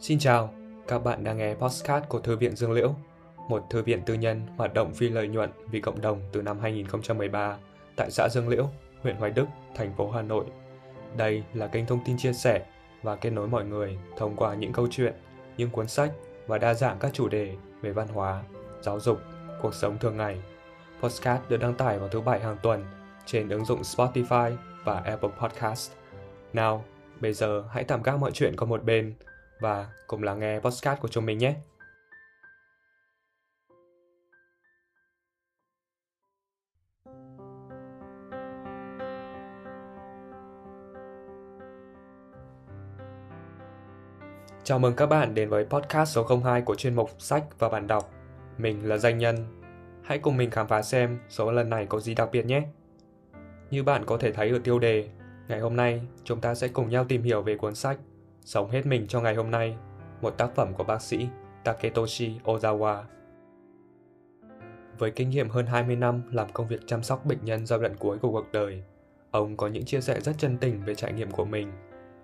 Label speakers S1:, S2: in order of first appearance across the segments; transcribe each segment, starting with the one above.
S1: Xin chào, các bạn đang nghe podcast của Thư viện Dương Liễu, một thư viện tư nhân hoạt động phi lợi nhuận vì cộng đồng từ năm 2013 tại xã Dương Liễu, huyện Hoài Đức, thành phố Hà Nội. Đây là kênh thông tin chia sẻ và kết nối mọi người thông qua những câu chuyện, những cuốn sách và đa dạng các chủ đề về văn hóa, giáo dục, cuộc sống thường ngày. Podcast được đăng tải vào thứ bảy hàng tuần trên ứng dụng Spotify và Apple Podcast. Nào, bây giờ hãy tạm gác mọi chuyện qua một bên và cùng lắng nghe podcast của chúng mình nhé. Chào mừng các bạn đến với podcast số 02 của chuyên mục sách và bản đọc. Mình là Danh Nhân. Hãy cùng mình khám phá xem số lần này có gì đặc biệt nhé. Như bạn có thể thấy ở tiêu đề, ngày hôm nay chúng ta sẽ cùng nhau tìm hiểu về cuốn sách Sống hết mình cho ngày hôm nay, một tác phẩm của bác sĩ Taketoshi Ozawa. Với kinh nghiệm hơn 20 năm làm công việc chăm sóc bệnh nhân giai đoạn cuối của cuộc đời, ông có những chia sẻ rất chân tình về trải nghiệm của mình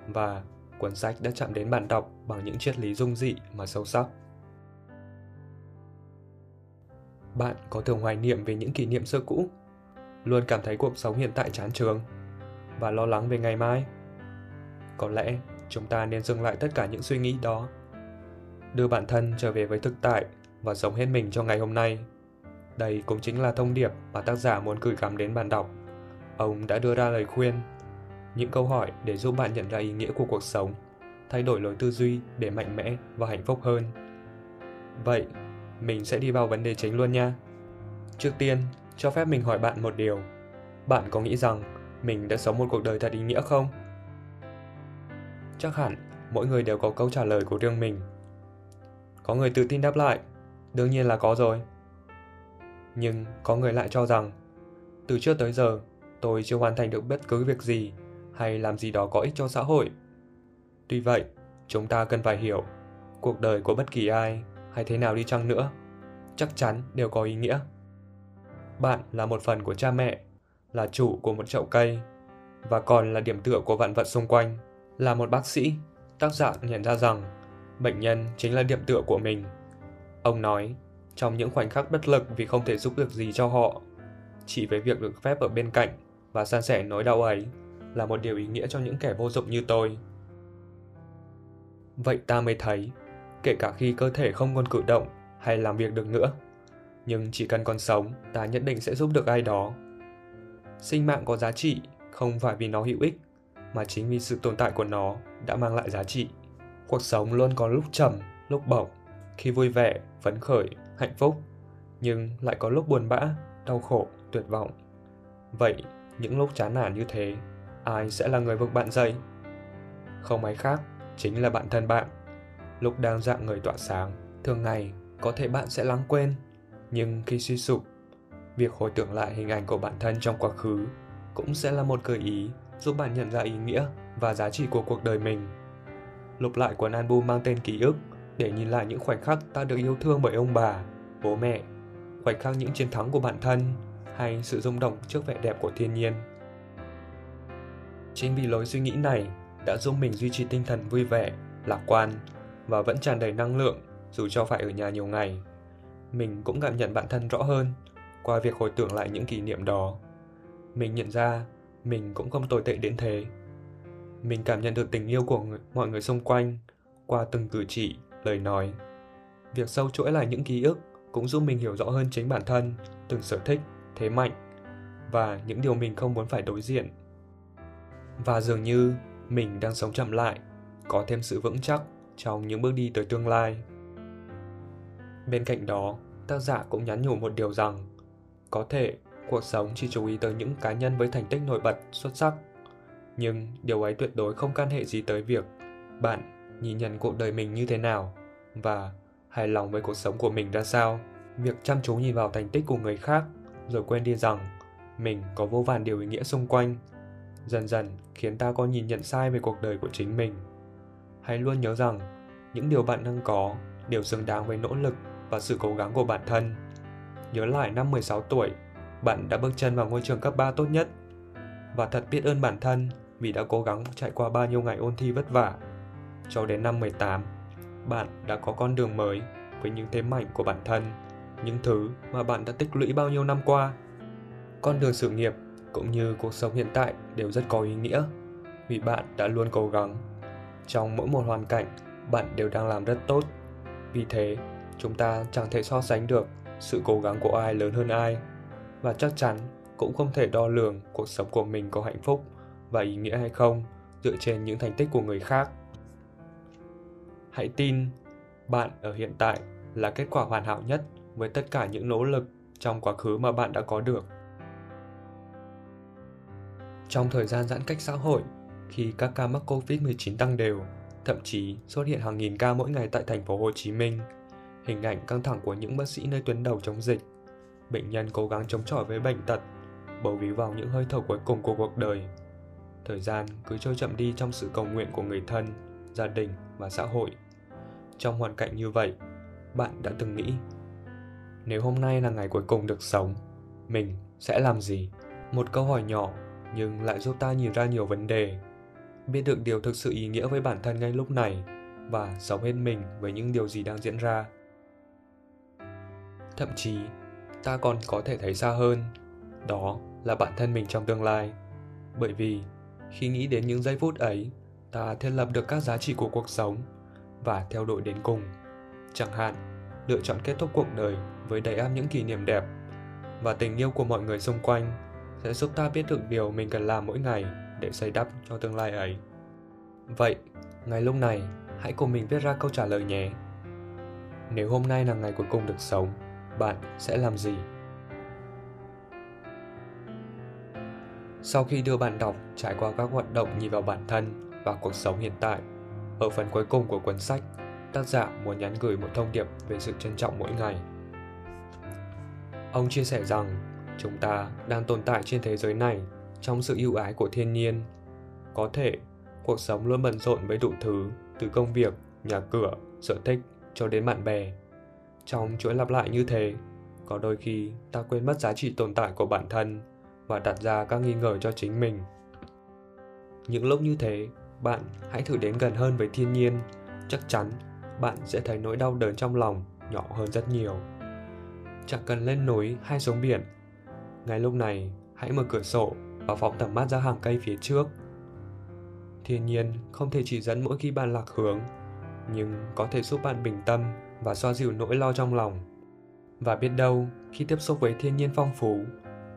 S1: và cuốn sách đã chạm đến bạn đọc bằng những triết lý dung dị mà sâu sắc. Bạn có thường hoài niệm về những kỷ niệm xưa cũ, luôn cảm thấy cuộc sống hiện tại chán trường và lo lắng về ngày mai? Có lẽ chúng ta nên dừng lại tất cả những suy nghĩ đó. Đưa bản thân trở về với thực tại và sống hết mình cho ngày hôm nay. Đây cũng chính là thông điệp mà tác giả muốn gửi gắm đến bạn đọc. Ông đã đưa ra lời khuyên, những câu hỏi để giúp bạn nhận ra ý nghĩa của cuộc sống, thay đổi lối tư duy để mạnh mẽ và hạnh phúc hơn. Vậy, mình sẽ đi vào vấn đề chính luôn nha. Trước tiên, cho phép mình hỏi bạn một điều. Bạn có nghĩ rằng mình đã sống một cuộc đời thật ý nghĩa không? Chắc hẳn mỗi người đều có câu trả lời của riêng mình. Có người tự tin đáp lại, đương nhiên là có rồi. Nhưng có người lại cho rằng, từ trước tới giờ, tôi chưa hoàn thành được bất cứ việc gì hay làm gì đó có ích cho xã hội. Tuy vậy, chúng ta cần phải hiểu, cuộc đời của bất kỳ ai hay thế nào đi chăng nữa, chắc chắn đều có ý nghĩa. Bạn là một phần của cha mẹ, là chủ của một chậu cây và còn là điểm tựa của vạn vật xung quanh. Là một bác sĩ, tác giả nhận ra rằng bệnh nhân chính là điểm tựa của mình. Ông nói, trong những khoảnh khắc bất lực vì không thể giúp được gì cho họ, chỉ với việc được phép ở bên cạnh và san sẻ nỗi đau ấy là một điều ý nghĩa cho những kẻ vô dụng như tôi. Vậy ta mới thấy, kể cả khi cơ thể không còn cử động hay làm việc được nữa, nhưng chỉ cần còn sống, ta nhất định sẽ giúp được ai đó. Sinh mạng có giá trị không phải vì nó hữu ích mà chính vì sự tồn tại của nó đã mang lại giá trị. Cuộc sống luôn có lúc trầm, lúc bổng, khi vui vẻ, phấn khởi, hạnh phúc, nhưng lại có lúc buồn bã, đau khổ, tuyệt vọng. Vậy, những lúc chán nản như thế, ai sẽ là người vực bạn dậy? Không ai khác, chính là bản thân bạn. Lúc đang dạng người tỏa sáng, thường ngày có thể bạn sẽ lãng quên, nhưng khi suy sụp, việc hồi tưởng lại hình ảnh của bản thân trong quá khứ cũng sẽ là một gợi ý giúp bạn nhận ra ý nghĩa và giá trị của cuộc đời mình. Lục lại cuốn album mang tên ký ức để nhìn lại những khoảnh khắc ta được yêu thương bởi ông bà, bố mẹ, khoảnh khắc những chiến thắng của bản thân hay sự rung động trước vẻ đẹp của thiên nhiên. Chính vì lối suy nghĩ này đã giúp mình duy trì tinh thần vui vẻ, lạc quan và vẫn tràn đầy năng lượng dù cho phải ở nhà nhiều ngày. Mình cũng cảm nhận bản thân rõ hơn qua việc hồi tưởng lại những kỷ niệm đó. Mình nhận ra mình cũng không tồi tệ đến thế. Mình cảm nhận được tình yêu của người, mọi người xung quanh qua từng cử chỉ, lời nói. Việc sâu chuỗi lại những ký ức cũng giúp mình hiểu rõ hơn chính bản thân, từng sở thích, thế mạnh và những điều mình không muốn phải đối diện. Và dường như mình đang sống chậm lại, có thêm sự vững chắc trong những bước đi tới tương lai. Bên cạnh đó, tác giả cũng nhắn nhủ một điều rằng có thể cuộc sống chỉ chú ý tới những cá nhân với thành tích nổi bật, xuất sắc. Nhưng điều ấy tuyệt đối không can hệ gì tới việc bạn nhìn nhận cuộc đời mình như thế nào và hài lòng với cuộc sống của mình ra sao. Việc chăm chú nhìn vào thành tích của người khác rồi quên đi rằng mình có vô vàn điều ý nghĩa xung quanh dần dần khiến ta có nhìn nhận sai về cuộc đời của chính mình. Hãy luôn nhớ rằng những điều bạn đang có đều xứng đáng với nỗ lực và sự cố gắng của bản thân. Nhớ lại năm 16 tuổi, bạn đã bước chân vào ngôi trường cấp 3 tốt nhất và thật biết ơn bản thân vì đã cố gắng chạy qua bao nhiêu ngày ôn thi vất vả. Cho đến năm 18, bạn đã có con đường mới với những thế mạnh của bản thân, những thứ mà bạn đã tích lũy bao nhiêu năm qua. Con đường sự nghiệp cũng như cuộc sống hiện tại đều rất có ý nghĩa vì bạn đã luôn cố gắng. Trong mỗi một hoàn cảnh, bạn đều đang làm rất tốt. Vì thế, chúng ta chẳng thể so sánh được sự cố gắng của ai lớn hơn ai và chắc chắn cũng không thể đo lường cuộc sống của mình có hạnh phúc và ý nghĩa hay không dựa trên những thành tích của người khác. Hãy tin, bạn ở hiện tại là kết quả hoàn hảo nhất với tất cả những nỗ lực trong quá khứ mà bạn đã có được. Trong thời gian giãn cách xã hội, khi các ca mắc Covid-19 tăng đều, thậm chí xuất hiện hàng nghìn ca mỗi ngày tại thành phố Hồ Chí Minh, hình ảnh căng thẳng của những bác sĩ nơi tuyến đầu chống dịch, bệnh nhân cố gắng chống chọi với bệnh tật, bầu víu vào những hơi thở cuối cùng của cuộc đời. Thời gian cứ trôi chậm đi trong sự cầu nguyện của người thân, gia đình và xã hội. Trong hoàn cảnh như vậy, bạn đã từng nghĩ nếu hôm nay là ngày cuối cùng được sống, mình sẽ làm gì? Một câu hỏi nhỏ nhưng lại giúp ta nhìn ra nhiều vấn đề biết được điều thực sự ý nghĩa với bản thân ngay lúc này và sống hết mình với những điều gì đang diễn ra thậm chí ta còn có thể thấy xa hơn đó là bản thân mình trong tương lai bởi vì khi nghĩ đến những giây phút ấy ta thiết lập được các giá trị của cuộc sống và theo đuổi đến cùng chẳng hạn lựa chọn kết thúc cuộc đời với đầy áp những kỷ niệm đẹp và tình yêu của mọi người xung quanh sẽ giúp ta biết được điều mình cần làm mỗi ngày để xây đắp cho tương lai ấy. Vậy, ngay lúc này, hãy cùng mình viết ra câu trả lời nhé. Nếu hôm nay là ngày cuối cùng được sống, bạn sẽ làm gì? Sau khi đưa bạn đọc trải qua các hoạt động nhìn vào bản thân và cuộc sống hiện tại, ở phần cuối cùng của cuốn sách, tác giả muốn nhắn gửi một thông điệp về sự trân trọng mỗi ngày. Ông chia sẻ rằng chúng ta đang tồn tại trên thế giới này trong sự ưu ái của thiên nhiên. Có thể, cuộc sống luôn bận rộn với đủ thứ, từ công việc, nhà cửa, sở thích cho đến bạn bè. Trong chuỗi lặp lại như thế, có đôi khi ta quên mất giá trị tồn tại của bản thân và đặt ra các nghi ngờ cho chính mình. Những lúc như thế, bạn hãy thử đến gần hơn với thiên nhiên, chắc chắn bạn sẽ thấy nỗi đau đớn trong lòng nhỏ hơn rất nhiều. Chẳng cần lên núi hay xuống biển, ngay lúc này hãy mở cửa sổ và phóng tầm mắt ra hàng cây phía trước. Thiên nhiên không thể chỉ dẫn mỗi khi bạn lạc hướng, nhưng có thể giúp bạn bình tâm và xoa dịu nỗi lo trong lòng. Và biết đâu, khi tiếp xúc với thiên nhiên phong phú,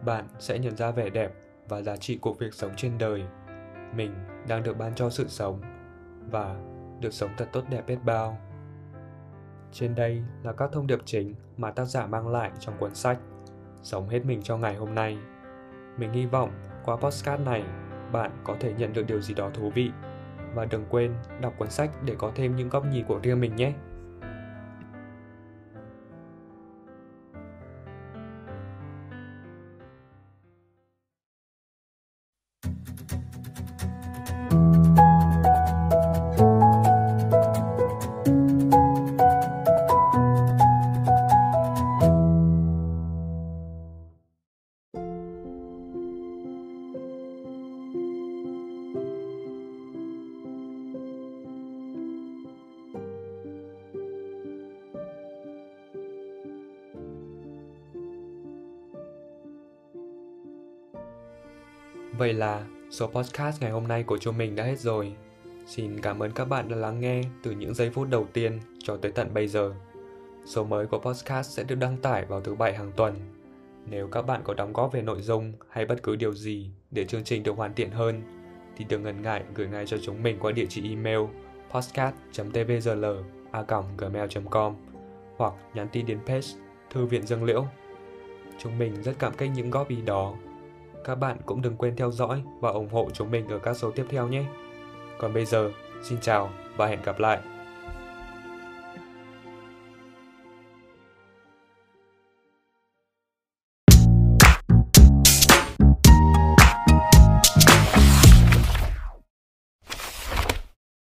S1: bạn sẽ nhận ra vẻ đẹp và giá trị của việc sống trên đời. Mình đang được ban cho sự sống và được sống thật tốt đẹp biết bao. Trên đây là các thông điệp chính mà tác giả mang lại trong cuốn sách Sống hết mình cho ngày hôm nay. Mình hy vọng qua podcast này, bạn có thể nhận được điều gì đó thú vị. Và đừng quên đọc cuốn sách để có thêm những góc nhìn của riêng mình nhé. Vậy là số podcast ngày hôm nay của chúng mình đã hết rồi. Xin cảm ơn các bạn đã lắng nghe từ những giây phút đầu tiên cho tới tận bây giờ. Số mới của podcast sẽ được đăng tải vào thứ bảy hàng tuần. Nếu các bạn có đóng góp về nội dung hay bất cứ điều gì để chương trình được hoàn thiện hơn, thì đừng ngần ngại gửi ngay cho chúng mình qua địa chỉ email podcast.tvgl.gmail.com hoặc nhắn tin đến page Thư viện Dương Liễu. Chúng mình rất cảm kích những góp ý đó các bạn cũng đừng quên theo dõi và ủng hộ chúng mình ở các số tiếp theo nhé. Còn bây giờ, xin chào và hẹn gặp lại.